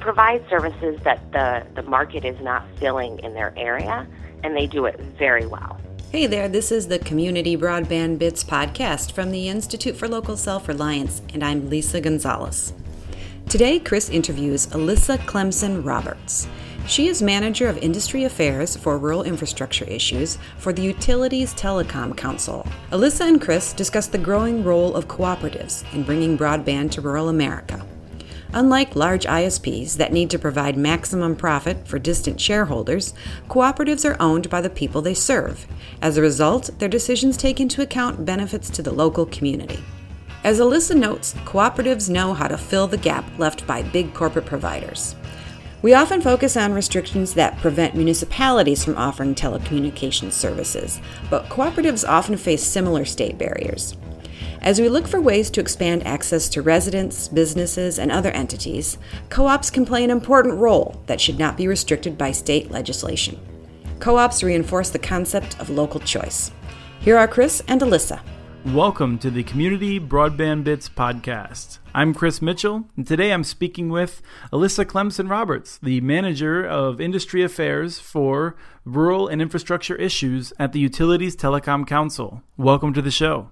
provide services that the, the market is not filling in their area, and they do it very well. Hey there, this is the Community Broadband Bits podcast from the Institute for Local Self Reliance, and I'm Lisa Gonzalez. Today, Chris interviews Alyssa Clemson Roberts. She is Manager of Industry Affairs for Rural Infrastructure Issues for the Utilities Telecom Council. Alyssa and Chris discuss the growing role of cooperatives in bringing broadband to rural America. Unlike large ISPs that need to provide maximum profit for distant shareholders, cooperatives are owned by the people they serve. As a result, their decisions take into account benefits to the local community. As Alyssa notes, cooperatives know how to fill the gap left by big corporate providers. We often focus on restrictions that prevent municipalities from offering telecommunications services, but cooperatives often face similar state barriers. As we look for ways to expand access to residents, businesses, and other entities, co ops can play an important role that should not be restricted by state legislation. Co ops reinforce the concept of local choice. Here are Chris and Alyssa. Welcome to the Community Broadband Bits podcast. I'm Chris Mitchell, and today I'm speaking with Alyssa Clemson Roberts, the Manager of Industry Affairs for Rural and Infrastructure Issues at the Utilities Telecom Council. Welcome to the show.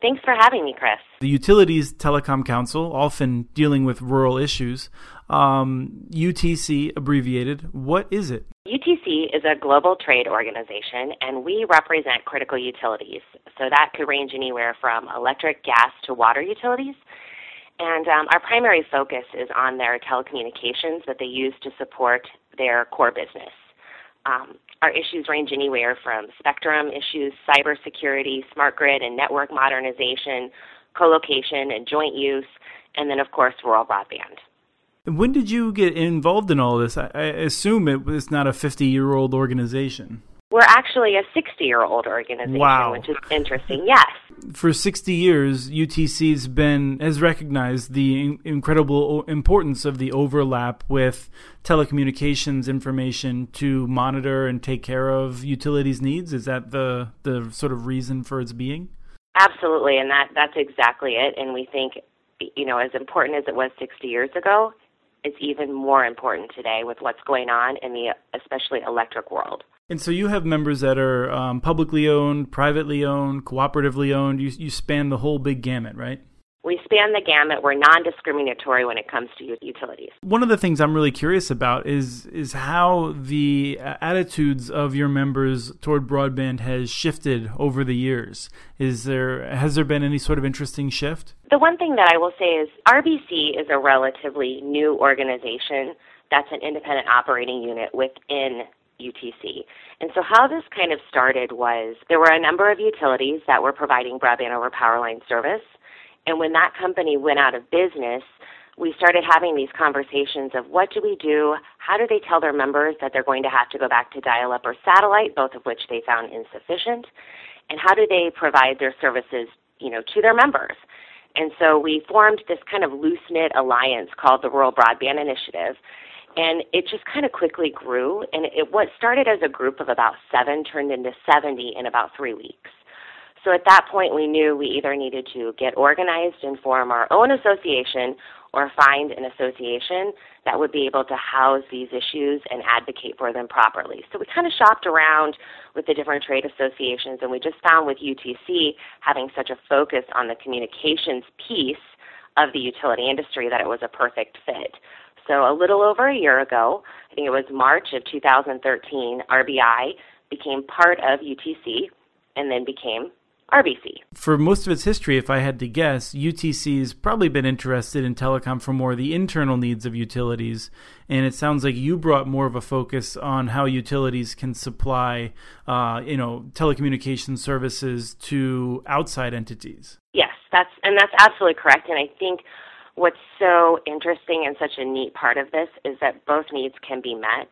Thanks for having me, Chris. The Utilities Telecom Council, often dealing with rural issues, um, UTC abbreviated. What is it? UTC is a global trade organization, and we represent critical utilities. So that could range anywhere from electric, gas, to water utilities. And um, our primary focus is on their telecommunications that they use to support their core business. Um, our issues range anywhere from spectrum issues, cybersecurity, smart grid and network modernization, co-location and joint use, and then of course rural broadband. When did you get involved in all this? I, assume it was not a 50 year old organization. We're actually a 60 year old organization, wow. which is interesting. Yes. For 60 years, UTC's been has recognized the incredible importance of the overlap with telecommunications information to monitor and take care of utilities needs. Is that the the sort of reason for its being? Absolutely, and that that's exactly it. And we think, you know, as important as it was 60 years ago, it's even more important today with what's going on in the especially electric world. And so you have members that are um, publicly owned, privately owned, cooperatively owned. You, you span the whole big gamut, right? We span the gamut. We're non-discriminatory when it comes to utilities. One of the things I'm really curious about is is how the attitudes of your members toward broadband has shifted over the years. Is there has there been any sort of interesting shift? The one thing that I will say is RBC is a relatively new organization that's an independent operating unit within UTC. And so how this kind of started was there were a number of utilities that were providing broadband over power line service. And when that company went out of business, we started having these conversations of what do we do? How do they tell their members that they're going to have to go back to dial up or satellite, both of which they found insufficient? And how do they provide their services, you know, to their members? And so we formed this kind of loose knit alliance called the Rural Broadband Initiative and it just kind of quickly grew and it what started as a group of about 7 turned into 70 in about 3 weeks. So at that point we knew we either needed to get organized and form our own association or find an association that would be able to house these issues and advocate for them properly. So we kind of shopped around with the different trade associations and we just found with UTC having such a focus on the communications piece of the utility industry that it was a perfect fit. So a little over a year ago, I think it was March of 2013, RBI became part of UTC and then became RBC. For most of its history, if I had to guess, UTC has probably been interested in telecom for more the internal needs of utilities. And it sounds like you brought more of a focus on how utilities can supply, uh, you know, telecommunication services to outside entities. Yes, that's and that's absolutely correct. And I think what's so interesting and such a neat part of this is that both needs can be met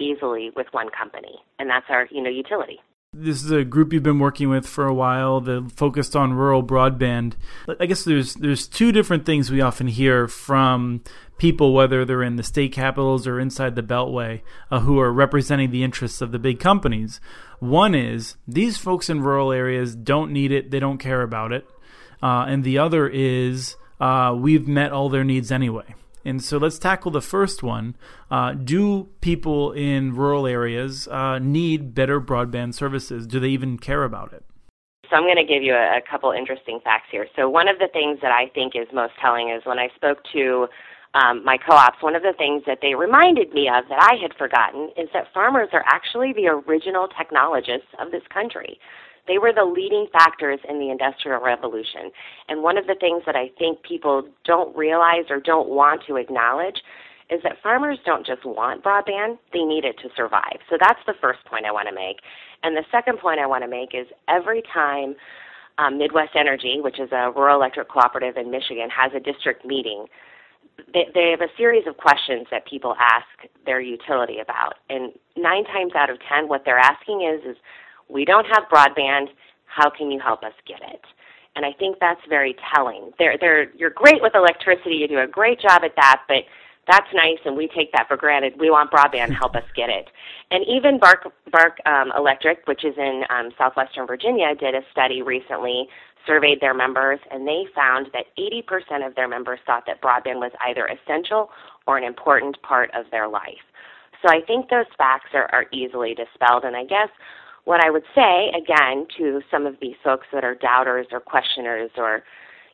easily with one company, and that's our you know utility. This is a group you've been working with for a while, that focused on rural broadband. I guess there's there's two different things we often hear from people, whether they're in the state capitals or inside the Beltway, uh, who are representing the interests of the big companies. One is these folks in rural areas don't need it; they don't care about it, uh, and the other is uh, we've met all their needs anyway. And so let's tackle the first one. Uh, do people in rural areas uh, need better broadband services? Do they even care about it? So I'm going to give you a, a couple interesting facts here. So one of the things that I think is most telling is when I spoke to um, my co-ops, one of the things that they reminded me of that I had forgotten is that farmers are actually the original technologists of this country. They were the leading factors in the Industrial Revolution. And one of the things that I think people don't realize or don't want to acknowledge is that farmers don't just want broadband, they need it to survive. So that's the first point I want to make. And the second point I want to make is every time um, Midwest Energy, which is a rural electric cooperative in Michigan, has a district meeting, they, they have a series of questions that people ask their utility about. And nine times out of ten, what they're asking is, is we don't have broadband. How can you help us get it? And I think that's very telling. They're, they're, you're great with electricity. You do a great job at that, but that's nice, and we take that for granted. We want broadband. Help us get it. And even BARC, BARC um, Electric, which is in um, southwestern Virginia, did a study recently, surveyed their members, and they found that 80% of their members thought that broadband was either essential or an important part of their life. So I think those facts are, are easily dispelled. And I guess what I would say, again, to some of these folks that are doubters or questioners or,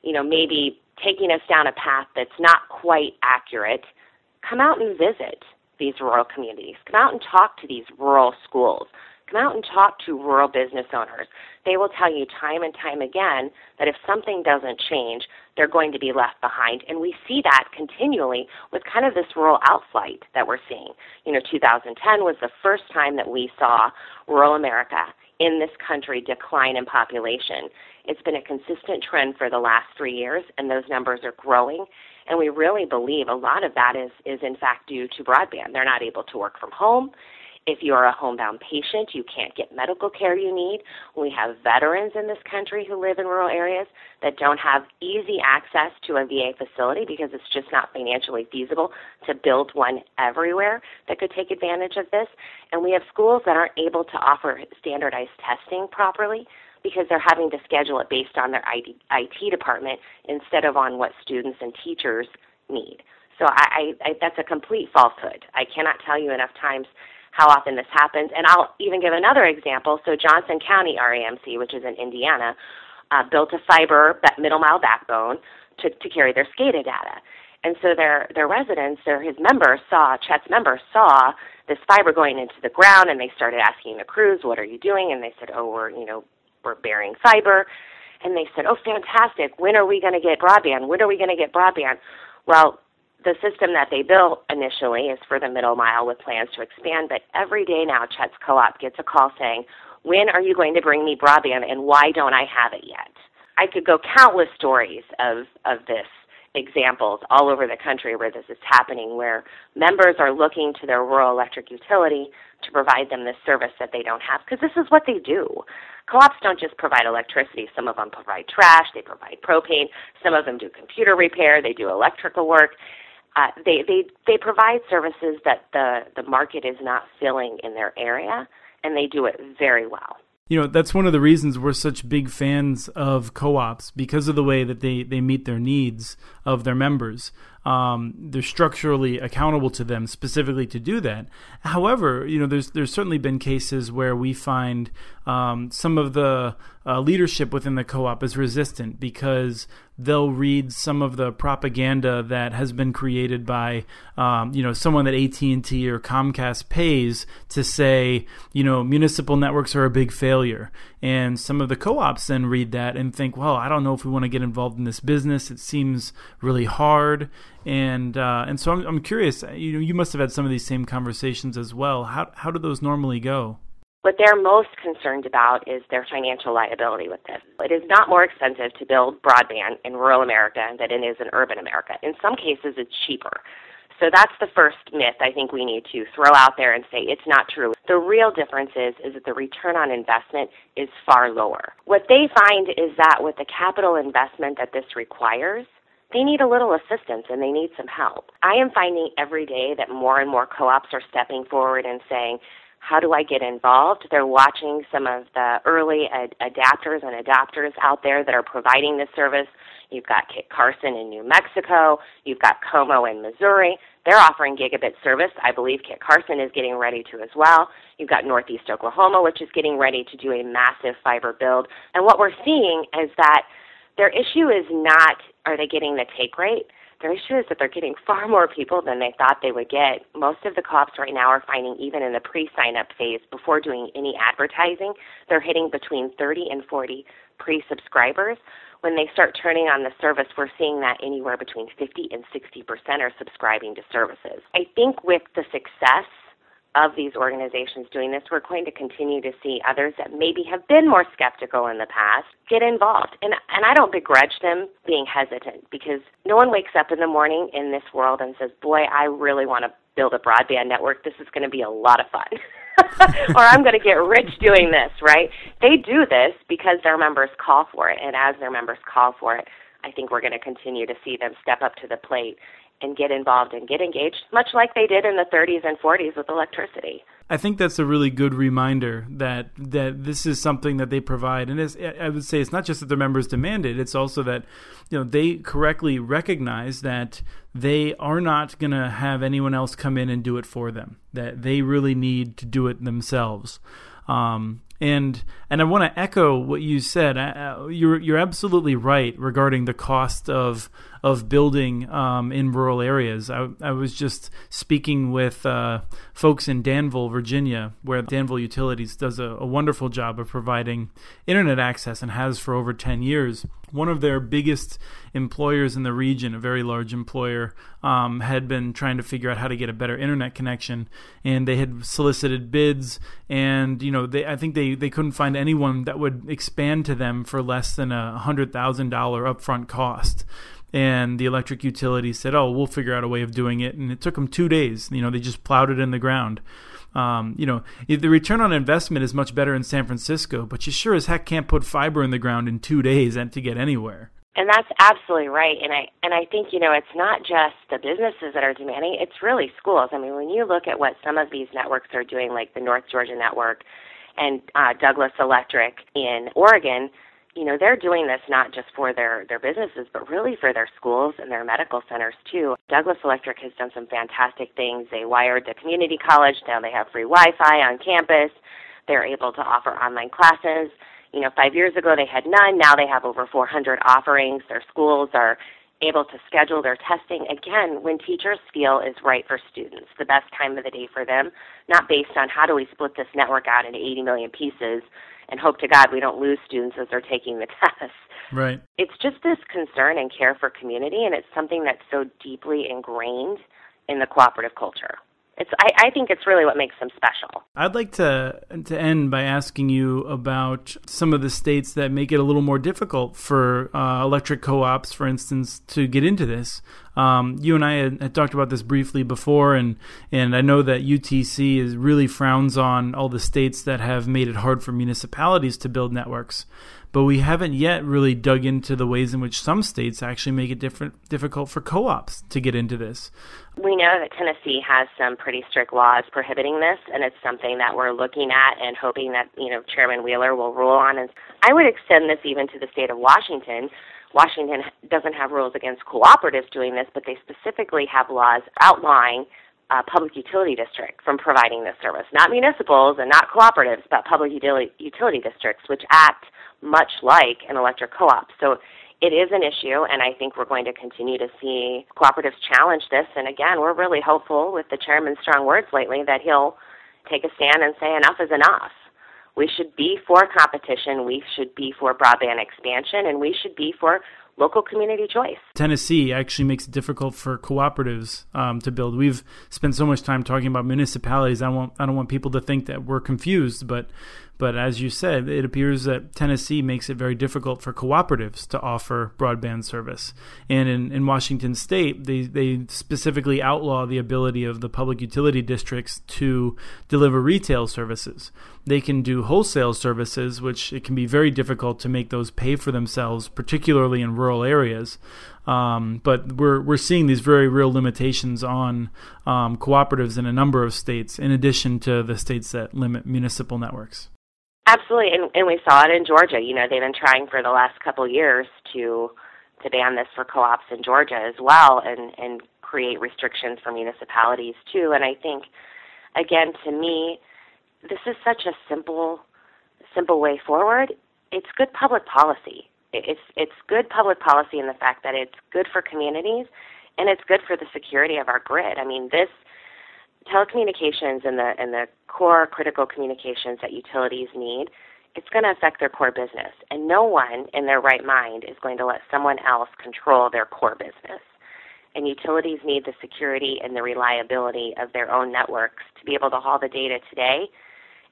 you know, maybe taking us down a path that's not quite accurate, come out and visit these rural communities. Come out and talk to these rural schools. Come out and talk to rural business owners. They will tell you time and time again that if something doesn't change, they're going to be left behind. And we see that continually with kind of this rural outflight that we're seeing. You know, 2010 was the first time that we saw rural America in this country decline in population. It's been a consistent trend for the last three years, and those numbers are growing. And we really believe a lot of that is, is in fact due to broadband. They're not able to work from home. If you are a homebound patient, you can't get medical care you need. We have veterans in this country who live in rural areas that don't have easy access to a VA facility because it's just not financially feasible to build one everywhere that could take advantage of this. And we have schools that aren't able to offer standardized testing properly because they're having to schedule it based on their IT department instead of on what students and teachers need. So I, I, I, that's a complete falsehood. I cannot tell you enough times how often this happens. And I'll even give another example. So Johnson County REMC, which is in Indiana, uh, built a fiber middle mile backbone to, to carry their SCADA data. And so their their residents or his members saw Chet's members saw this fiber going into the ground, and they started asking the crews, "What are you doing?" And they said, "Oh, we're you know we're burying fiber." And they said, "Oh, fantastic! When are we going to get broadband? When are we going to get broadband?" Well, the system that they built initially is for the middle mile with plans to expand, but every day now Chet's Co-op gets a call saying, when are you going to bring me broadband and why don't I have it yet? I could go countless stories of, of this examples all over the country where this is happening, where members are looking to their rural electric utility to provide them this service that they don't have, because this is what they do. Co-ops don't just provide electricity. Some of them provide trash, they provide propane, some of them do computer repair, they do electrical work, uh, they, they, they provide services that the, the market is not filling in their area, and they do it very well. You know, that's one of the reasons we're such big fans of co ops because of the way that they, they meet their needs of their members. Um, they're structurally accountable to them specifically to do that. However, you know, there's there's certainly been cases where we find um, some of the uh, leadership within the co-op is resistant because they'll read some of the propaganda that has been created by um, you know someone that AT&T or Comcast pays to say you know municipal networks are a big failure. And some of the co-ops then read that and think well I don't know if we want to get involved in this business. It seems really hard and uh, and so I'm, I'm curious. You know, you must have had some of these same conversations as well. How how do those normally go? What they're most concerned about is their financial liability with this. It is not more expensive to build broadband in rural America than it is in urban America. In some cases, it's cheaper. So that's the first myth I think we need to throw out there and say it's not true. The real difference is is that the return on investment is far lower. What they find is that with the capital investment that this requires, they need a little assistance and they need some help. I am finding every day that more and more co ops are stepping forward and saying, how do I get involved? They're watching some of the early ad- adapters and adopters out there that are providing this service. You've got Kit Carson in New Mexico. You've got Co-Mo in Missouri. They're offering gigabit service. I believe Kit Carson is getting ready to as well. You've got Northeast Oklahoma, which is getting ready to do a massive fiber build. And what we're seeing is that their issue is not are they getting the take rate? Their issue is that they're getting far more people than they thought they would get. Most of the co-ops right now are finding even in the pre-sign-up phase, before doing any advertising, they're hitting between 30 and 40 pre-subscribers. When they start turning on the service, we're seeing that anywhere between 50 and 60 percent are subscribing to services. I think with the success of these organizations doing this, we're going to continue to see others that maybe have been more skeptical in the past get involved. And and I don't begrudge them being hesitant because no one wakes up in the morning in this world and says, "Boy, I really want to build a broadband network. This is going to be a lot of fun." or I'm going to get rich doing this, right? They do this because their members call for it, and as their members call for it, I think we're going to continue to see them step up to the plate and get involved and get engaged, much like they did in the 30s and 40s with electricity. I think that's a really good reminder that that this is something that they provide, and I would say it's not just that their members demand it; it's also that you know they correctly recognize that they are not going to have anyone else come in and do it for them. That they really need to do it themselves. Um, and and I want to echo what you said. Uh, you're you're absolutely right regarding the cost of of building um, in rural areas. I, I was just speaking with uh, folks in Danville, Virginia, where Danville Utilities does a, a, wonderful job of providing internet access and has for over 10 years. One of their biggest employers in the region, a very large employer, um, had been trying to figure out how to get a better internet connection, and they had solicited bids, and you know, they I think they they couldn't find anyone that would expand to them for less than a hundred thousand dollar upfront cost and the electric utility said, "Oh, we'll figure out a way of doing it." And it took them two days. You know, they just plowed it in the ground. Um, you know, the return on investment is much better in San Francisco, but you sure as heck can't put fiber in the ground in two days and to get anywhere. And that's absolutely right. And I and I think you know it's not just the businesses that are demanding; it's really schools. I mean, when you look at what some of these networks are doing, like the North Georgia Network and uh, Douglas Electric in Oregon, you know they're doing this not just for their their businesses but really for their schools and their medical centers too. Douglas electric has done some fantastic things. They wired the community college. Now they have free wi-fi on campus. They're able to offer online classes. You know five years ago they had none. Now they have over 400 offerings. Their schools are able to schedule their testing again when teachers feel is right for students the best time of the day for them not based on how do we split this network out into 80 million pieces and hope to God we don't lose students as they're taking the tests. Right. It's just this concern and care for community, and it's something that's so deeply ingrained in the cooperative culture. It's, I, I think it's really what makes them special. I'd like to to end by asking you about some of the states that make it a little more difficult for uh, electric co-ops, for instance, to get into this. Um, you and I had, had, talked about this briefly before, and and I know that UTC is really frowns on all the states that have made it hard for municipalities to build networks but we haven't yet really dug into the ways in which some states actually make it different, difficult for co-ops to get into this. We know that Tennessee has some pretty strict laws prohibiting this, and it's something that we're looking at and hoping that you know Chairman Wheeler will rule on. And I would extend this even to the state of Washington. Washington doesn't have rules against cooperatives doing this, but they specifically have laws outlawing public utility district from providing this service. Not municipals and not cooperatives, but public utility, utility districts, which act much like an electric co-op. So it is an issue, and I think we're going to continue to see cooperatives challenge this. And again, we're really hopeful with the chairman's strong words lately that he'll take a stand and say enough is enough. We should be for competition, we should be for broadband expansion, and we should be for local community choice. Tennessee actually makes it difficult for cooperatives um, to build. We've spent so much time talking about municipalities. I want I don't want people to think that we're confused, but but as you said, it appears that Tennessee makes it very difficult for cooperatives to offer broadband service. And in, in Washington state, they, they specifically outlaw the ability of the public utility districts to deliver retail services. They can do wholesale services, which it can be very difficult to make those pay for themselves, particularly in rural areas. Um, but we're we're seeing these very real limitations on um, cooperatives in a number of states, in addition to the states that limit municipal networks. Absolutely, and, and we saw it in Georgia. You know, they've been trying for the last couple of years to to ban this for co-ops in Georgia as well, and and create restrictions for municipalities too. And I think, again, to me, this is such a simple simple way forward. It's good public policy. It's it's good public policy in the fact that it's good for communities and it's good for the security of our grid. I mean, this telecommunications and the and the core critical communications that utilities need, it's going to affect their core business. And no one in their right mind is going to let someone else control their core business. And utilities need the security and the reliability of their own networks to be able to haul the data today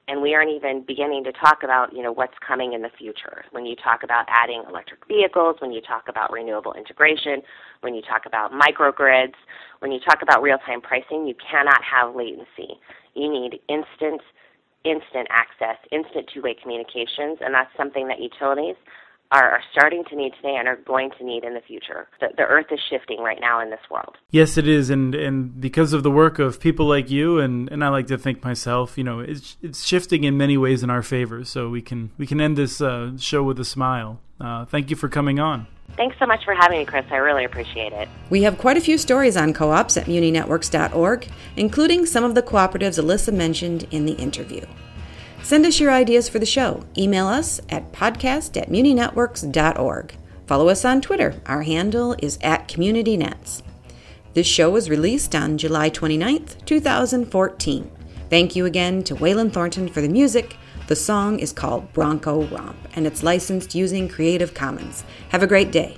and we aren't even beginning to talk about you know what's coming in the future. When you talk about adding electric vehicles when you talk about renewable integration when you talk about microgrids when you talk about real time pricing you cannot have latency. You need instant instant access instant two way communications and that's something that utilities are, are starting to need today and are going to need in the future. The, the earth is shifting right now in this world. Yes, it is, and and because of the work of people like you, and, and I like to think myself, you know, it's it's shifting in many ways in our favor. So we can we can end this uh, show with a smile. Uh, thank you for coming on. Thanks so much for having me, Chris. I really appreciate it. We have quite a few stories on co ops at muninetworks.org, including some of the cooperatives Alyssa mentioned in the interview. Send us your ideas for the show. Email us at podcast at muninetworks.org. Follow us on Twitter. Our handle is at CommunityNets. This show was released on July 29th, 2014. Thank you again to Waylon Thornton for the music. The song is called Bronco Romp and it's licensed using Creative Commons. Have a great day.